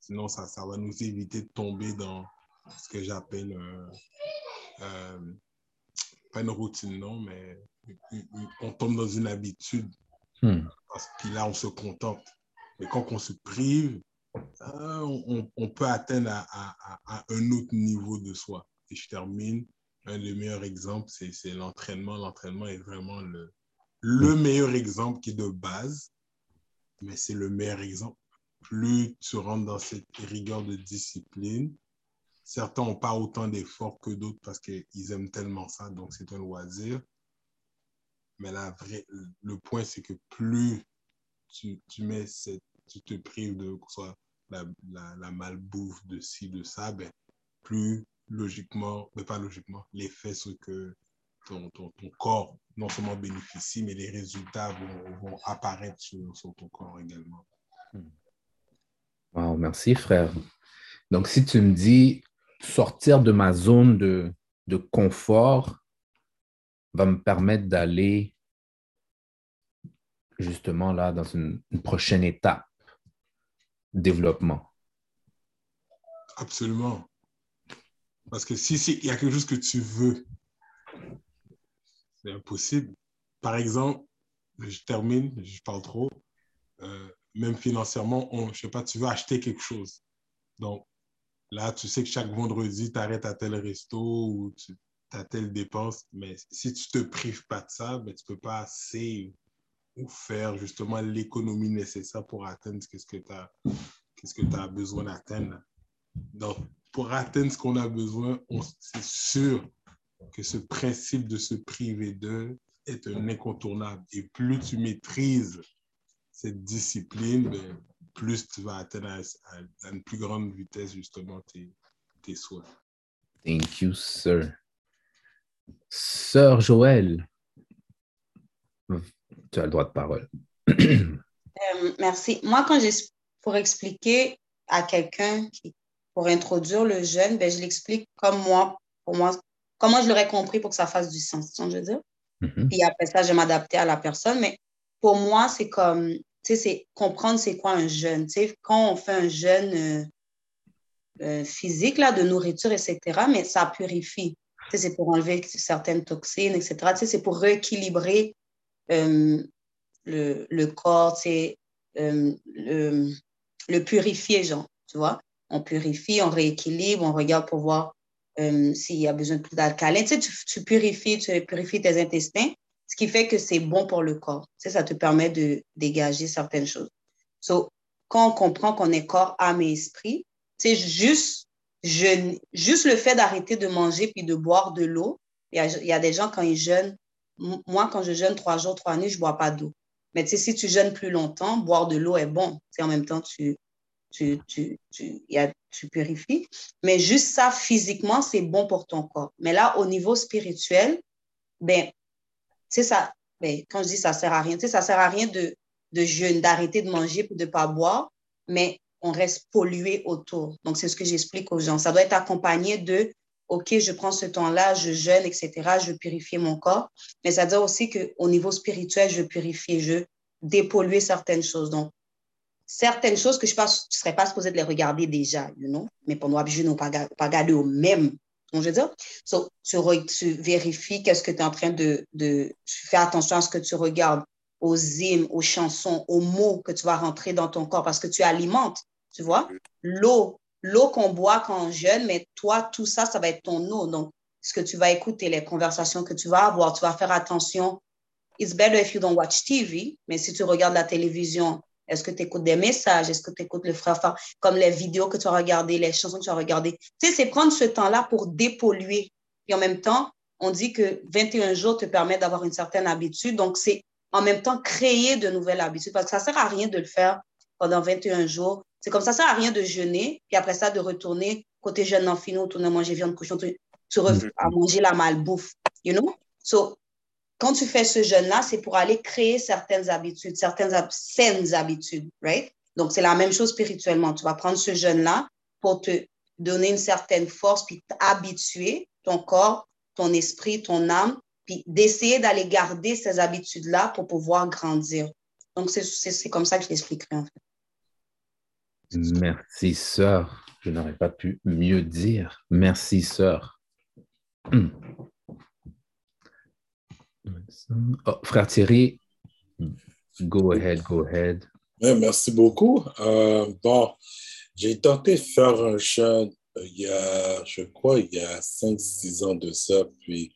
sinon ça, ça va nous éviter de tomber dans ce que j'appelle, euh, euh, pas une routine, non, mais on tombe dans une habitude. Hmm. Parce que là, on se contente. Mais quand on se prive, on, peut atteindre à, un autre niveau de soi. Et je termine, un des meilleurs exemples, c'est l'entraînement. L'entraînement est vraiment le, le meilleur exemple qui est de base, mais c'est le meilleur exemple. Plus tu rentres dans cette rigueur de discipline, certains n'ont pas autant d'efforts que d'autres parce qu'ils aiment tellement ça, donc c'est un loisir. Mais la vraie, le point, c'est que plus tu, tu mets cette tu te prives de soit la, la, malbouffe de ci, de ça, ben, plus logiquement, mais pas logiquement, l'effet, c'est que ton, ton, ton, corps non seulement bénéficie, mais les résultats vont, vont apparaître sur, sur, ton corps également. Wow, merci frère. Donc, si tu me dis sortir de ma zone de, de confort va me permettre d'aller justement là dans une, une prochaine étape développement. Absolument. Parce que si il y a quelque chose que tu veux, c'est impossible. Par exemple, je termine, je parle trop, euh, même financièrement, on, je sais pas, tu veux acheter quelque chose. Donc, là, tu sais que chaque vendredi, tu arrêtes à tel resto ou tu as telle dépense, mais si tu te prives pas de ça, ben, tu peux pas assez ou faire justement l'économie nécessaire pour atteindre ce que tu as, que as besoin d'atteindre. Donc, pour atteindre ce qu'on a besoin, c'est sûr que ce principe de se priver d'eux est un incontournable. Et plus tu maîtrises cette discipline, ben, plus tu vas atteindre à, une plus grande vitesse justement tes, tes souhaits. Thank you, sir. Sœur Joël, tu as le droit de parole. Euh, merci. Moi, quand j'ai pour expliquer à quelqu'un qui, pour introduire le jeune, ben, je l'explique comme moi, pour moi, comment je l'aurais compris pour que ça fasse du sens, tu je veux dire? Mm-hmm. Puis après ça, je vais m'adapter à la personne. Mais pour moi, c'est comme, tu sais, c'est comprendre c'est quoi un jeûne. Tu sais, quand on fait un jeûne euh, euh, physique, là, de nourriture, etc., mais ça purifie. Tu sais, c'est pour enlever certaines toxines, etc. Tu sais, c'est pour rééquilibrer euh, le, le, corps, tu sais, le, le purifier, genre, tu vois. On purifie, on rééquilibre, on regarde pour voir euh, s'il y a besoin de plus d'alcaline. Tu sais, tu, purifies, tu purifies tes intestins, ce qui fait que c'est bon pour le corps. Tu sais, ça te permet de dégager certaines choses. So, quand on comprend qu'on est corps, âme et esprit, c'est juste, je, juste le fait d'arrêter de manger puis de boire de l'eau. Il y a, des gens, quand ils jeûnent, moi, quand je jeûne trois jours, trois nuits, je bois pas d'eau. Mais tu sais, si tu jeûnes plus longtemps, boire de l'eau est bon. Tu en même temps, tu, tu, tu, tu, y a, tu purifies. Mais juste ça, physiquement, c'est bon pour ton corps. Mais là, au niveau spirituel, ben, sais, ça, ben, quand je dis ça sert à rien, tu sais, ça sert à rien de, de jeûne, d'arrêter de manger pour de pas boire, mais on reste pollué autour. Donc, c'est ce que j'explique aux gens. Ça doit être accompagné de OK, je prends ce temps-là, je jeûne, etc., je purifie mon corps. Mais ça veut dire aussi qu'au niveau spirituel, je purifie, je dépolluer certaines choses. Donc, certaines choses que je ne serais pas supposé de les regarder déjà, you know? mais pendant je n'ai pas, pas regarder au même. Donc, je veux dire, tu, vérifies qu'est-ce que tu es en train de, de. Tu fais attention à ce que tu regardes, aux hymnes, aux chansons, aux mots que tu vas rentrer dans ton corps parce que tu alimentes, tu vois? L'eau, l'eau qu'on boit quand on jeûne, mais toi, tout ça, ça va être ton eau. Donc, ce que tu vas écouter, les conversations que tu vas avoir, tu vas faire attention. It's better if you don't watch TV, mais si tu regardes la télévision, est-ce que tu écoutes des messages? Est-ce que tu écoutes le frère comme les vidéos que tu as regardées, les chansons que tu as regardées? Tu sais, c'est prendre ce temps-là pour dépolluer. Et en même temps, on dit que 21 jours te permettent d'avoir une certaine habitude. Donc, c'est en même temps créer de nouvelles habitudes parce que ça ne sert à rien de le faire pendant 21 jours c'est comme ça, ça sert à rien de jeûner, puis après ça, de retourner côté jeûne non fini, retourner manger viande cochon, tu, tu mm-hmm. à manger la malbouffe, you know? So, quand tu fais ce jeûne-là, c'est pour aller créer certaines habitudes, certaines saines habitudes, right? Donc, c'est la même chose spirituellement. Tu vas prendre ce jeûne-là pour te donner une certaine force, puis t'habituer ton corps, ton esprit, ton âme, puis d'essayer d'aller garder ces habitudes-là pour pouvoir grandir. Donc, c'est comme ça que je l'expliquerai, en fait. Merci, sœur. Je n'aurais pas pu mieux dire. Merci, sœur. (clears throat) Oh, frère Thierry, go ahead, go ahead. merci beaucoup. Euh, bon, j'ai tenté de faire un jeûne euh, il y a, je crois, il y a 5-6 ans de ça, puis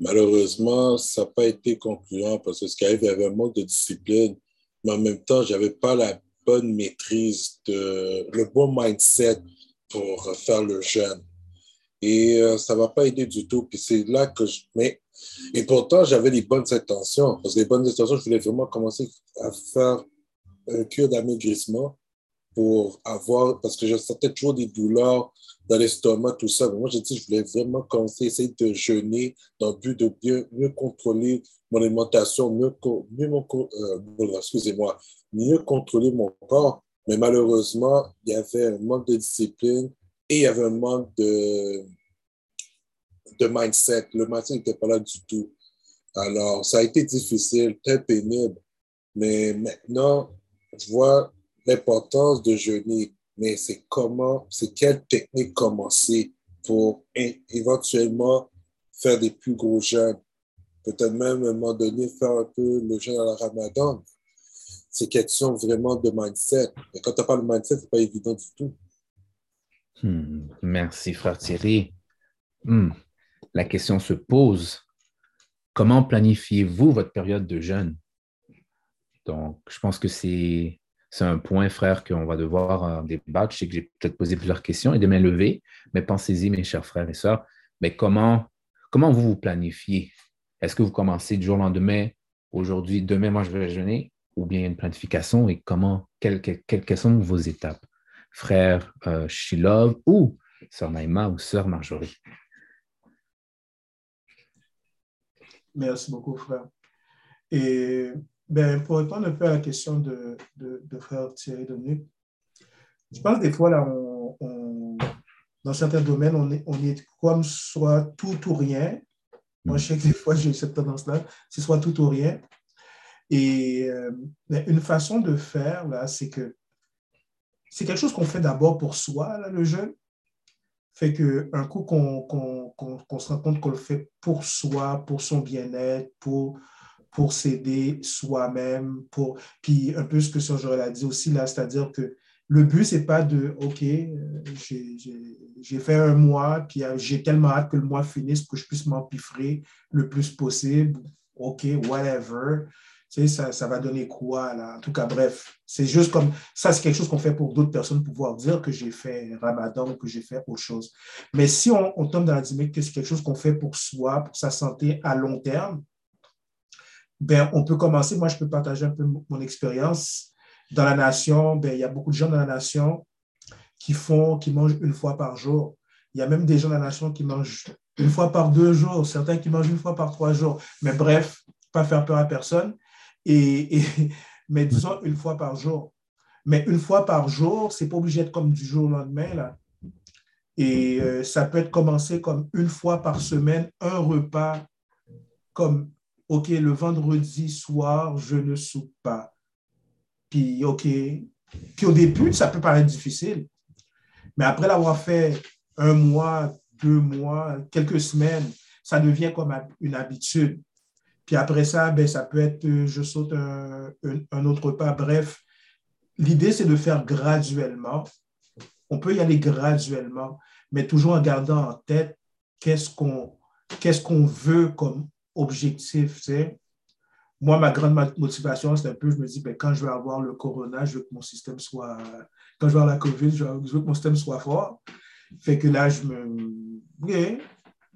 malheureusement, ça n'a pas été concluant parce que ce qui arrive, il y avait un manque de discipline, mais en même temps, je n'avais pas la bonne maîtrise, de, le bon mindset pour faire le jeûne. Et euh, ça ne va pas aider du tout. Puis c'est là que je. Mais, et pourtant, j'avais les bonnes intentions. Parce que les bonnes intentions, je voulais vraiment commencer à faire un cure d'amaigrissement pour avoir. Parce que je sentais toujours des douleurs dans l'estomac, tout ça. Mais moi, j'ai dit, je voulais vraiment commencer à essayer de jeûner dans le but de mieux contrôler mon alimentation, mieux, mieux euh, excusez-moi, mieux contrôler mon corps. Mais malheureusement, il y avait un manque de discipline et il y avait un manque de, de mindset. Le mindset n'était pas là du tout. Alors, ça a été difficile, très pénible. Mais maintenant, je vois l'importance de jeûner. Mais c'est comment, c'est quelle technique commencer pour éventuellement faire des plus gros jeûnes. Peut-être même à un moment donné faire un peu le jeûne à la ramadan. C'est question vraiment de mindset. Mais quand tu pas le mindset, ce n'est pas évident du tout. Hmm, merci, frère Thierry. Hmm, la question se pose, comment planifiez-vous votre période de jeûne? Donc, je pense que c'est un point, frère, qu'on va devoir euh, débattre. Je sais que j'ai peut-être posé plusieurs questions et de mains mais pensez-y, mes chers frères et sœurs. Mais comment, vous vous planifiez? Est-ce que vous commencez du jour au lendemain, aujourd'hui, demain, moi, je vais jeûner, ou bien une planification et comment, quelles, quelles sont vos étapes? frère euh, Shilov ou sœur Naïma ou sœur Marjorie? Merci beaucoup, frère. Et ben, pour répondre un peu à la question de, de, frère Thierry Dominique, je pense des fois, là, on, dans certains domaines, on est, on est comme soit tout ou rien. Moi, je sais que des fois, j'ai cette tendance-là, c'est soit tout ou rien. Et euh, une façon de faire, là, c'est que c'est quelque chose qu'on fait d'abord pour soi, là, le jeûne. Fait qu'un coup qu'on se rend compte qu'on le fait pour soi, pour son bien-être, pour, pour s'aider soi-même, pour... Puis un peu ce que Sir a dit aussi là, c'est-à-dire que le but, c'est pas de, OK, euh, j'ai fait un mois, puis euh, j'ai tellement hâte que le mois finisse pour que je puisse m'empiffrer le plus possible. OK, whatever ça, ça va donner quoi là? En tout cas, bref, c'est juste comme ça, c'est quelque chose qu'on fait pour d'autres personnes pouvoir dire que j'ai fait Ramadan ou que j'ai fait autre chose. Mais si on, tombe dans la dynamique que c'est quelque chose qu'on fait pour soi, pour sa santé à long terme, ben, on peut commencer. Moi, je peux partager un peu mon expérience. Dans la nation, ben, il y a beaucoup de gens dans la nation qui font, qui mangent une fois par jour. Il y a même des gens dans la nation qui mangent une fois par deux jours, certains qui mangent une fois par trois jours. Mais bref, pas faire peur à personne. Et, (laughs) mais disons une fois par jour. Mais une fois par jour, c'est pas obligé d'être comme du jour au lendemain. Là. Et euh, ça peut être commencé comme une fois par semaine, un repas, comme, OK, le vendredi soir, je ne soupe pas. Puis, OK. Puis au début, ça peut paraître difficile. Mais après l'avoir fait un mois, deux mois, quelques semaines, ça devient comme une habitude. Puis après ça, ben, ça peut être euh, je saute un, autre pas. Bref, l'idée, c'est de faire graduellement. On peut y aller graduellement, mais toujours en gardant en tête qu'est-ce qu'on qu'est-ce veut comme objectif. Moi, ma grande motivation, c'est un peu, je me dis, ben, quand je vais avoir le corona, je veux que mon système soit, quand je vais avoir la COVID, je veux, que mon système soit fort. Fait que là, je me, oui,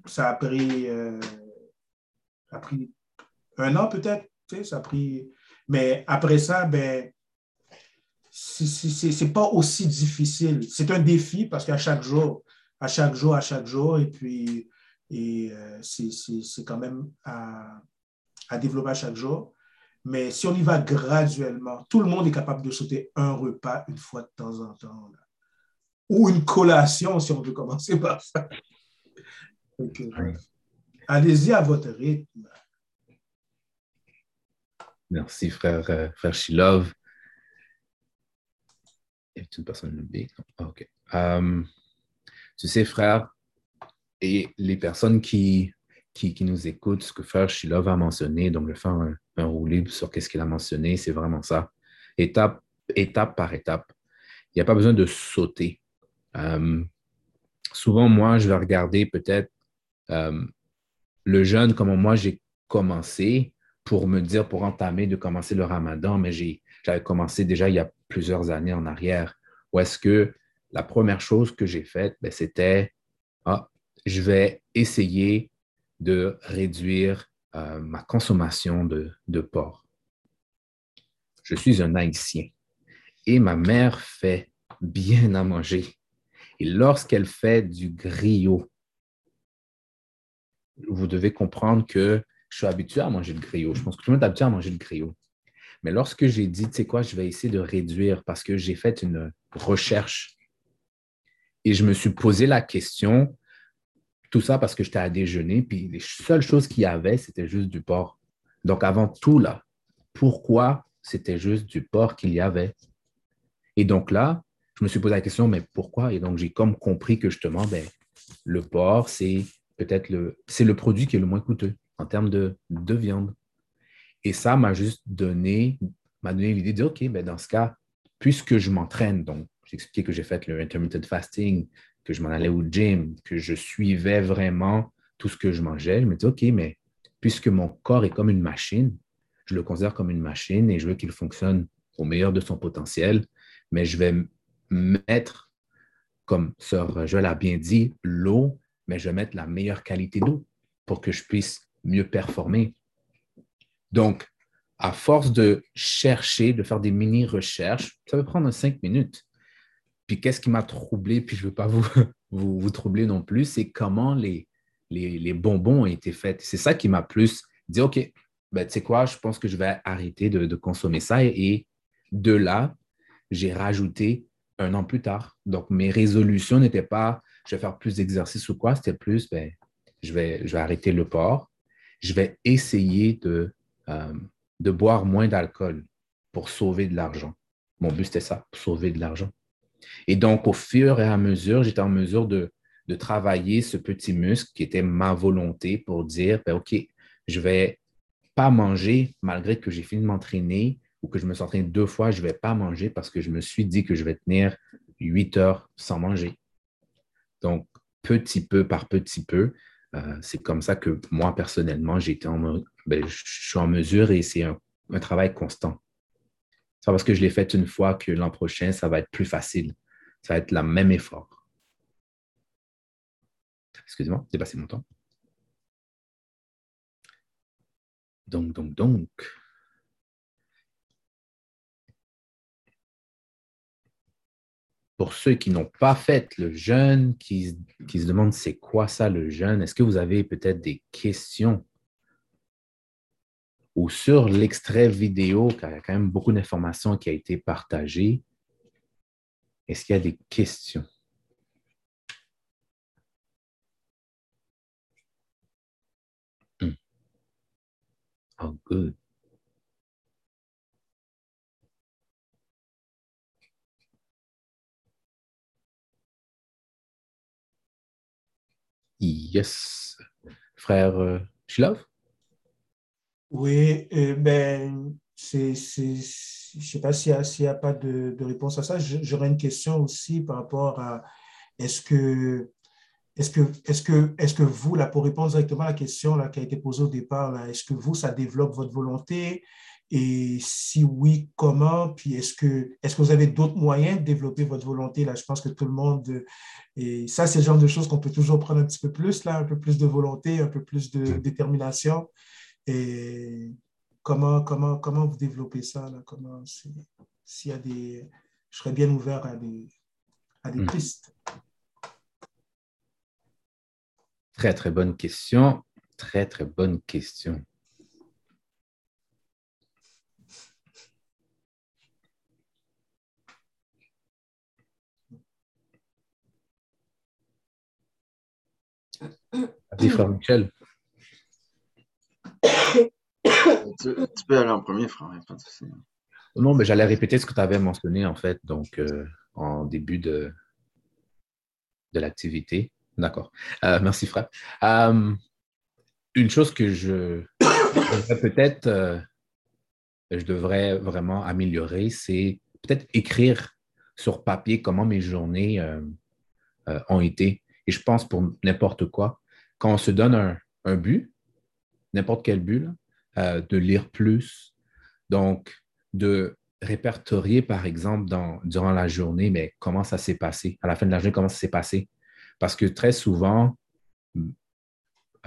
ça a pris, euh, ça a pris un an peut-être, ça a pris. Mais après ça, ben, c'est pas aussi difficile. C'est un défi parce qu'à chaque jour, à chaque jour, à chaque jour, et puis et, euh, c'est quand même à, à, développer à chaque jour. Mais si on y va graduellement, tout le monde est capable de sauter un repas une fois de temps en temps. Ou une collation, si on veut commencer par ça. (laughs) Allez-y à votre rythme. Merci, frère, euh, frère Shilov. est une personne B? Ah, OK. Euh, tu sais, frère, et les personnes qui, qui, nous écoutent, ce que frère Shilov a mentionné, donc vais faire un, un sur qu'est-ce qu'il a mentionné, c'est vraiment ça. Étape, étape par étape. Il n'y a pas besoin de sauter. Euh, souvent, moi, je vais regarder peut-être euh, le jeûne, comment moi j'ai commencé pour me dire, pour entamer de commencer le ramadan, mais j'avais commencé déjà il y a plusieurs années en arrière, où est-ce que la première chose que j'ai faite, ben, c'était, ah, je vais essayer de réduire euh, ma consommation de, de porc. Je suis un haïtien et ma mère fait bien à manger. Et lorsqu'elle fait du griot, vous devez comprendre que je suis habitué à manger le griot. Je pense que tout le monde est habitué à manger le griot. Mais lorsque j'ai dit, tu sais quoi, je vais essayer de réduire parce que j'ai fait une recherche et je me suis posé la question, tout ça parce que j'étais à déjeuner, puis les seules choses qu'il y avait, c'était juste du porc. Donc avant tout, là, pourquoi c'était juste du porc qu'il y avait? Et donc là, je me suis posé la question, mais pourquoi? Et donc j'ai comme compris que justement, ben, le porc, c'est peut-être le, c'est le produit qui est le moins coûteux en termes de, de viande. Et ça m'a juste donné, m'a donné l'idée de dire, OK, ben dans ce cas, puisque je m'entraîne, donc j'ai expliqué que j'ai fait le intermittent fasting, que je m'en allais au gym, que je suivais vraiment tout ce que je mangeais, je me dis, OK, mais puisque mon corps est comme une machine, je le considère comme une machine et je veux qu'il fonctionne au meilleur de son potentiel, mais je vais mettre, comme Sœur Joël a bien dit, l'eau, mais je vais mettre la meilleure qualité d'eau pour que je puisse mieux performer. Donc, à force de chercher, de faire des mini-recherches, ça peut prendre cinq minutes. Puis qu'est-ce qui m'a troublé, puis je ne veux pas (laughs) vous, vous, troubler non plus, c'est comment les, les, bonbons ont été faits. C'est ça qui m'a plus dit, OK, ben, tu sais quoi, je pense que je vais arrêter de, consommer ça. Et, de là, j'ai rajouté un an plus tard. Donc, mes résolutions n'étaient pas, je vais faire plus d'exercice ou quoi, c'était plus, ben, je, vais, je vais arrêter le porc, je vais essayer de, euh, de boire moins d'alcool pour sauver de l'argent. Mon but, c'était ça, sauver de l'argent. Et donc, au fur et à mesure, j'étais en mesure de, travailler ce petit muscle qui était ma volonté pour dire, ben, OK, je ne vais pas manger malgré que j'ai fini de m'entraîner ou que je me suis entraîné deux fois, je ne vais pas manger parce que je me suis dit que je vais tenir huit heures sans manger. Donc, petit peu par petit peu, euh, c'est comme ça que moi, personnellement, j'étais en, ben, je suis en mesure et c'est un, travail constant. C'est parce que je l'ai fait une fois que l'an prochain, ça va être plus facile. Ça va être le même effort. Excusez-moi, j'ai passé mon temps. Donc, donc, donc. Pour ceux qui n'ont pas fait le jeûne, qui, se demandent c'est quoi ça le jeûne, est-ce que vous avez peut-être des questions? Ou sur l'extrait vidéo, car il y a quand même beaucoup d'informations qui a été partagées. Est-ce qu'il y a des questions? Hmm. Oh, good. Yes. Frère euh, Shilov? Oui, euh, ben, c'est, je ne sais pas s'il n'y a, pas de, réponse à ça. J'aurais une question aussi par rapport à est-ce que, est-ce que, est-ce que, est-ce que vous, là, pour répondre directement à la question là, qui a été posée au départ, est-ce que vous, ça développe votre volonté? Et si oui, comment? Puis est-ce que, est-ce que vous avez d'autres moyens de développer votre volonté? Là, je pense que tout le monde, et ça, c'est le genre de choses qu'on peut toujours prendre un petit peu plus, là, un peu plus de volonté, un peu plus de détermination. Et comment, comment, comment vous développez ça? Là? Comment, s'il y a des. Je serais bien ouvert à des, à des hmm. pistes. Très, très bonne question. Très, très bonne question. Frère Michel tu, peux aller en premier, frère, pas de Non, mais j'allais répéter ce que tu avais mentionné, en fait. Donc, euh, en début de, de l'activité. D'accord. Euh, merci, frère. Euh, une chose que je peut-être euh, devrais vraiment améliorer, c'est peut-être écrire sur papier comment mes journées ont été. Et je pense pour n'importe quoi, quand on se donne un, un but, n'importe quel but, de lire plus, donc de répertorier, par exemple, dans, durant la journée, mais comment ça s'est passé, à la fin de la journée, comment ça s'est passé. Parce que très souvent,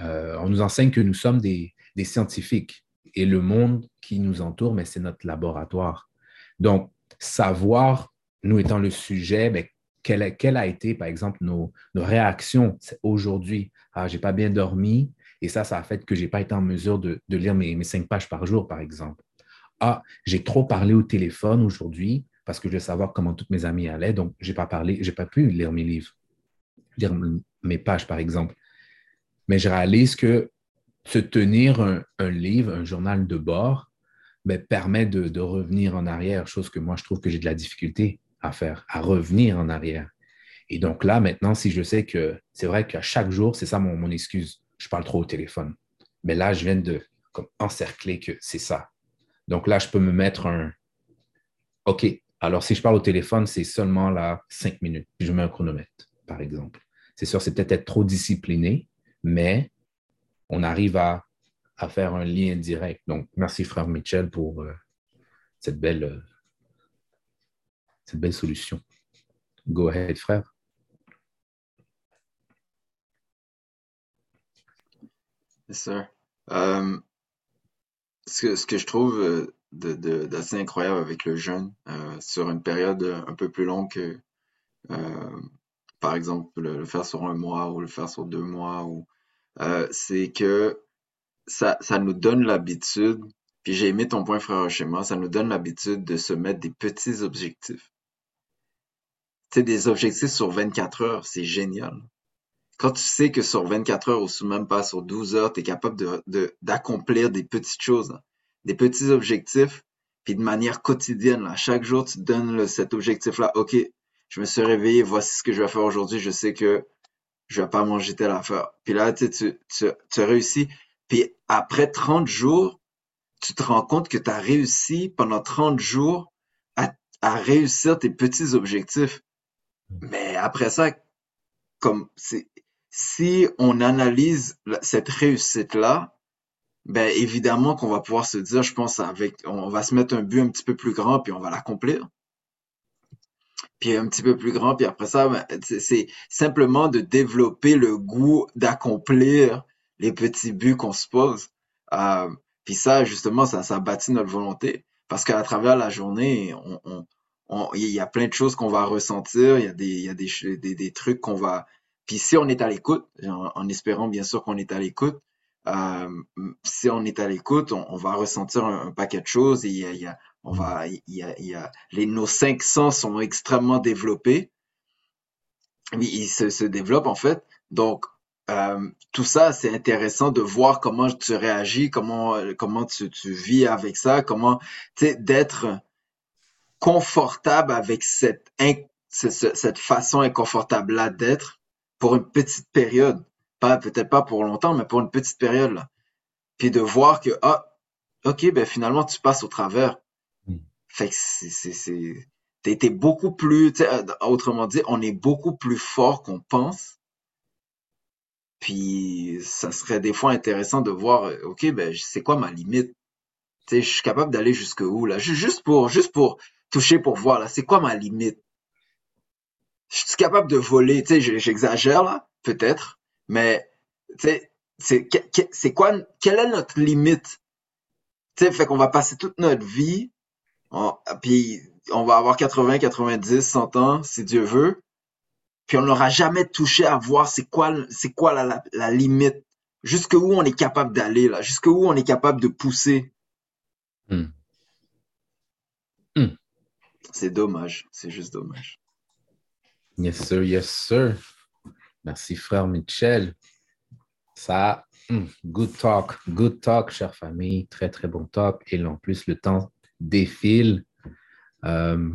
euh, on nous enseigne que nous sommes des, scientifiques et le monde qui nous entoure, mais c'est notre laboratoire. Donc, savoir, nous étant le sujet, mais quelle, a été, par exemple, nos, réactions aujourd'hui. Ah, j'ai pas bien dormi et ça, ça a fait que j'ai pas été en mesure de, lire mes, mes, cinq pages par jour, par exemple. Ah, j'ai trop parlé au téléphone aujourd'hui parce que je veux savoir comment toutes mes amies allaient, donc j'ai pas parlé, j'ai pas pu lire mes livres lire mes pages, par exemple. Mais je réalise que se tenir un, livre, un journal de bord, ben, permet de, revenir en arrière, chose que moi, je trouve que j'ai de la difficulté à faire, à revenir en arrière. Et donc là, maintenant, si je sais que c'est vrai qu'à chaque jour, c'est ça mon, excuse, je parle trop au téléphone. Mais là, je viens de comme, encercler que c'est ça. Donc là, je peux me mettre un OK, alors si je parle au téléphone, c'est seulement là cinq minutes. je mets un chronomètre, par exemple. C'est sûr, c'est peut-être être trop discipliné, mais on arrive à, faire un lien direct. Donc, merci, frère Mitchell, pour euh, cette, belle, euh, cette belle solution. Go ahead, frère. Yes, sir. Um, ce, que, je trouve d'assez incroyable avec le jeûne, sur une période un peu plus longue que, par exemple, le, faire sur un mois ou le faire sur deux mois, ou euh, c'est que ça, nous donne l'habitude, puis j'ai aimé ton point, frère moi, ça nous donne l'habitude de se mettre des petits objectifs. Tu des objectifs sur 24 heures, c'est génial. Quand tu sais que sur 24 heures ou même pas sur 12 heures, tu es capable d'accomplir des petites choses, des petits objectifs, puis de manière quotidienne, chaque jour, tu te donnes cet objectif-là. OK, je me suis réveillé, voici ce que je vais faire aujourd'hui, je sais que je vais pas manger telle affaire. Puis là, tu, tu, tu, tu réussis. Puis après 30 jours, tu te rends compte que tu as réussi pendant 30 jours à, à réussir tes petits objectifs. Mais après ça, comme si on analyse cette réussite-là, ben évidemment qu'on va pouvoir se dire, je pense, avec on va se mettre un but un petit peu plus grand, puis on va l'accomplir puis un petit peu plus grand, puis après ça, ben, c'est simplement de développer le goût d'accomplir les petits buts qu'on se pose. Euh, puis ça, justement, ça, ça bâtit notre volonté. Parce qu'à travers la journée, on, il y a plein de choses qu'on va ressentir, il y a des, y a des, des, des trucs qu'on va... Puis si on est à l'écoute, en, espérant bien sûr qu'on est à l'écoute, euh, si on est à l'écoute, on, va ressentir un, paquet de choses et y a, y a on va, il y a, y a, les, nos cinq sens sont extrêmement développés. Ils se, se développent en fait. Donc, euh, tout ça, c'est intéressant de voir comment tu réagis, comment, comment tu, tu vis avec ça, comment, tu sais, d'être confortable avec cette, cette façon inconfortable-là d'être pour une petite période. Pas, peut-être pas pour longtemps, mais pour une petite période, là. Puis de voir que, ah, ok, ben finalement, tu passes au travers. Fait que c'est, t'es beaucoup plus, euh, autrement dit, on est beaucoup plus fort qu'on pense. Puis, ça serait des fois intéressant de voir, euh, OK, ben, c'est quoi ma limite? Tu sais, je suis capable d'aller jusqu'où, là? Juste pour, juste pour toucher, pour voir, là, c'est quoi ma limite? Je suis capable de voler, tu sais, j'exagère, là, peut-être, mais, c'est, quoi, quelle est notre limite? Tu fait qu'on va passer toute notre vie puis on va avoir 80, 90, 100 ans, si Dieu veut. Puis on n'aura jamais touché à voir c'est quoi, c'est quoi la, la, limite. Jusqu'où on est capable d'aller, là? Jusqu'où on est capable de pousser? Hmm. Hmm. C'est dommage. C'est juste dommage. Yes, sir. Yes, sir. Merci, frère Michel. Ça, hmm, good talk. Good talk, chère famille. Très, très bon talk. Et en plus, le temps défile. Euh,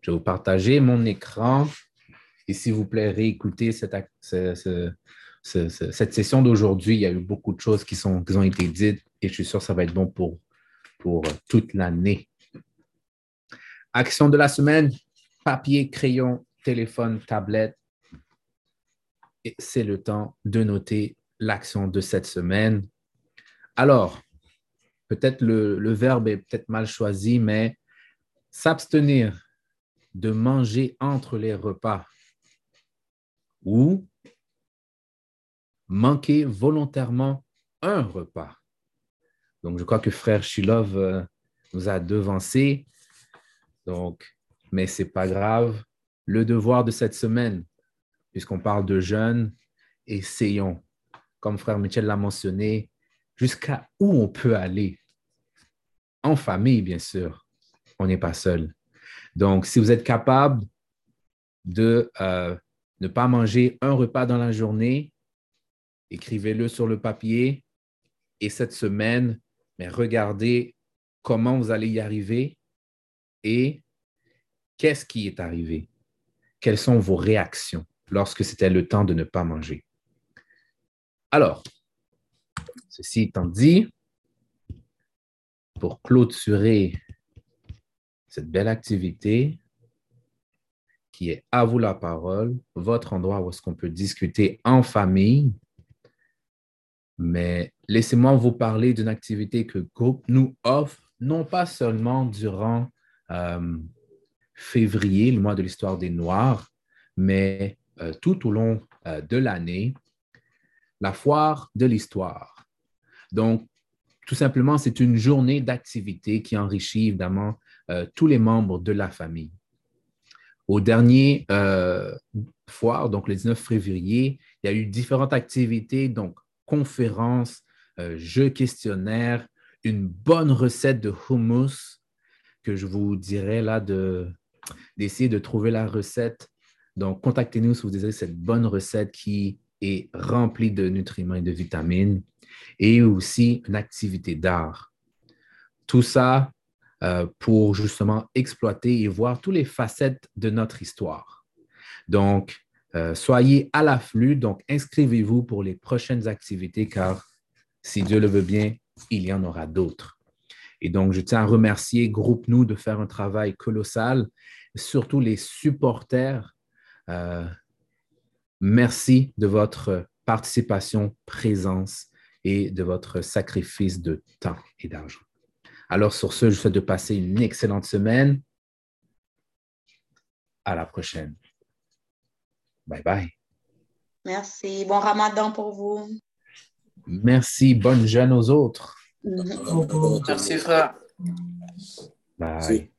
Je vais vous partager mon écran. Et s'il vous plaît, réécoutez cette, cette session d'aujourd'hui. Il y a eu beaucoup de choses qui, sont, qui ont été dites et je suis sûr que ça va être bon pour, pour toute l'année. Action de la semaine, papier, crayon, téléphone, tablette. Et c'est le temps de noter l'action de cette semaine. Alors, peut-être le, verbe est peut-être mal choisi, mais s'abstenir de manger entre les repas ou manquer volontairement un repas. Donc, je crois que frère Shilov euh, nous a devancé. Donc, mais ce n'est pas grave. Le devoir de cette semaine, puisqu'on parle de jeûne, essayons, comme frère Michel l'a mentionné, jusqu'à où on peut aller? En famille, bien sûr. On n'est pas seul. Donc, si vous êtes capable de euh, ne pas manger un repas dans la journée, écrivez-le sur le papier. Et cette semaine, mais regardez comment vous allez y arriver et qu'est-ce qui est arrivé? Quelles sont vos réactions lorsque c'était le temps de ne pas manger? Alors, ceci étant dit, pour clôturer cette belle activité qui est à vous la parole, votre endroit où est-ce qu'on peut discuter en famille. Mais laissez-moi vous parler d'une activité que groupe nous offre, non pas seulement durant euh, février, le mois de l'histoire des Noirs, mais euh, tout au long euh, de l'année, la foire de l'histoire. Donc, tout simplement, c'est une journée d'activité qui enrichit évidemment euh, tous les membres de la famille. Au dernier euh, foire, donc le 19 février, il y a eu différentes activités, donc conférences, euh, jeux questionnaires, une bonne recette de hummus que je vous dirais là d'essayer de, trouver la recette. Donc, contactez-nous si vous désirez cette bonne recette qui est remplie de nutriments et de vitamines et aussi une activité d'art. Tout ça euh, pour justement exploiter et voir toutes les facettes de notre histoire. Donc, euh, soyez à l'afflux, donc inscrivez-vous pour les prochaines activités car si Dieu le veut bien, il y en aura d'autres. Et donc, je tiens à remercier Groupe Nous de faire un travail colossal, surtout les supporters. Euh, merci de votre participation, présence et de votre sacrifice de temps et d'argent. Alors, sur ce, je vous souhaite de passer une excellente semaine. À la prochaine. Bye bye. Merci. Bon ramadan pour vous. Merci. Bonne jeûne aux autres. Merci, frère. Bye.